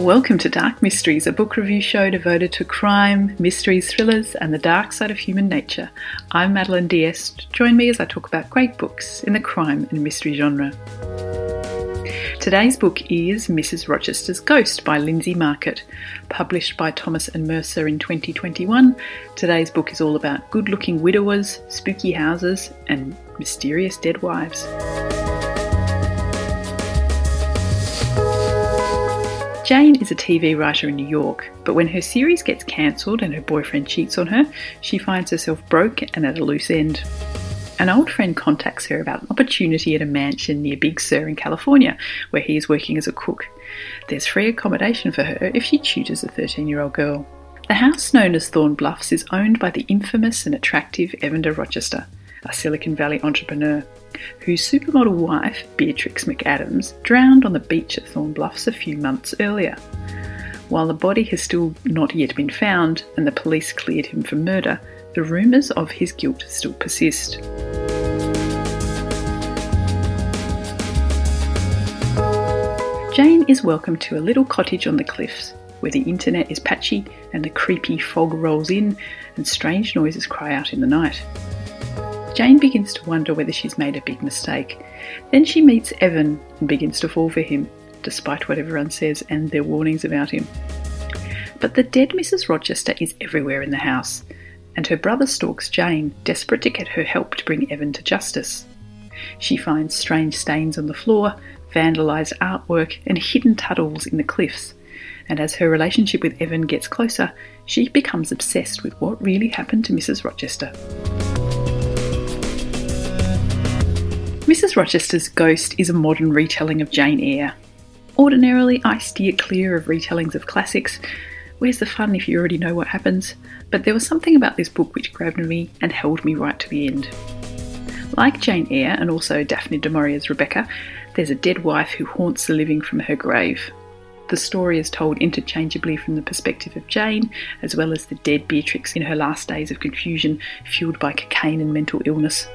Welcome to Dark Mysteries, a book review show devoted to crime, mysteries, thrillers, and the dark side of human nature. I'm Madeline Diest. Join me as I talk about great books in the crime and mystery genre. Today's book is Mrs. Rochester's Ghost by Lindsay Marcott, published by Thomas and Mercer in 2021. Today's book is all about good looking widowers, spooky houses, and mysterious dead wives. Jane is a TV writer in New York, but when her series gets cancelled and her boyfriend cheats on her, she finds herself broke and at a loose end. An old friend contacts her about an opportunity at a mansion near Big Sur in California, where he is working as a cook. There's free accommodation for her if she tutors a 13 year old girl. The house known as Thorn Bluffs is owned by the infamous and attractive Evander Rochester, a Silicon Valley entrepreneur whose supermodel wife, Beatrix McAdams, drowned on the beach at Thorn Bluffs a few months earlier. While the body has still not yet been found and the police cleared him for murder, the rumours of his guilt still persist. Jane is welcomed to a little cottage on the cliffs where the internet is patchy and the creepy fog rolls in and strange noises cry out in the night. Jane begins to wonder whether she's made a big mistake. Then she meets Evan and begins to fall for him, despite what everyone says and their warnings about him. But the dead Mrs. Rochester is everywhere in the house, and her brother stalks Jane, desperate to get her help to bring Evan to justice. She finds strange stains on the floor, vandalised artwork, and hidden tunnels in the cliffs. And as her relationship with Evan gets closer, she becomes obsessed with what really happened to Mrs. Rochester. Mrs. Rochester's Ghost is a modern retelling of Jane Eyre. Ordinarily, I steer clear of retellings of classics. Where's the fun if you already know what happens? But there was something about this book which grabbed me and held me right to the end. Like Jane Eyre and also Daphne du Maurier's Rebecca, there's a dead wife who haunts the living from her grave. The story is told interchangeably from the perspective of Jane, as well as the dead Beatrix in her last days of confusion, fueled by cocaine and mental illness.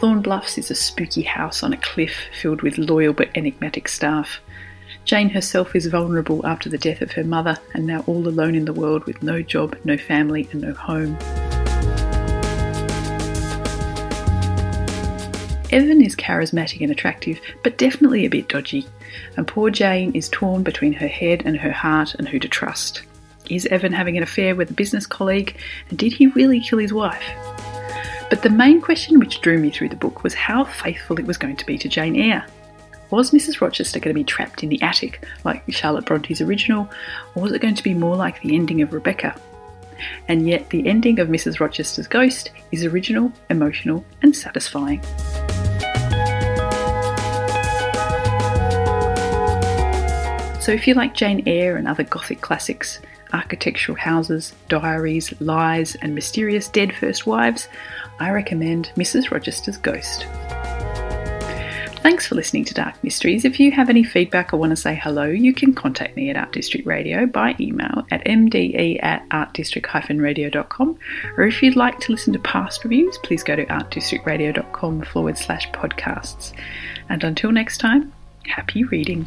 Thorn Bluffs is a spooky house on a cliff filled with loyal but enigmatic staff. Jane herself is vulnerable after the death of her mother and now all alone in the world with no job, no family, and no home. Evan is charismatic and attractive, but definitely a bit dodgy, and poor Jane is torn between her head and her heart and who to trust. Is Evan having an affair with a business colleague, and did he really kill his wife? But the main question which drew me through the book was how faithful it was going to be to Jane Eyre. Was Mrs. Rochester going to be trapped in the attic like Charlotte Bronte's original, or was it going to be more like the ending of Rebecca? And yet, the ending of Mrs. Rochester's Ghost is original, emotional, and satisfying. So, if you like Jane Eyre and other Gothic classics, architectural houses, diaries, lies, and mysterious dead first wives, I recommend Mrs. Rochester's Ghost. Thanks for listening to Dark Mysteries. If you have any feedback or want to say hello, you can contact me at Art District Radio by email at mde at artdistrict-radio.com. Or if you'd like to listen to past reviews, please go to artdistrictradio.com forward slash podcasts. And until next time, happy reading.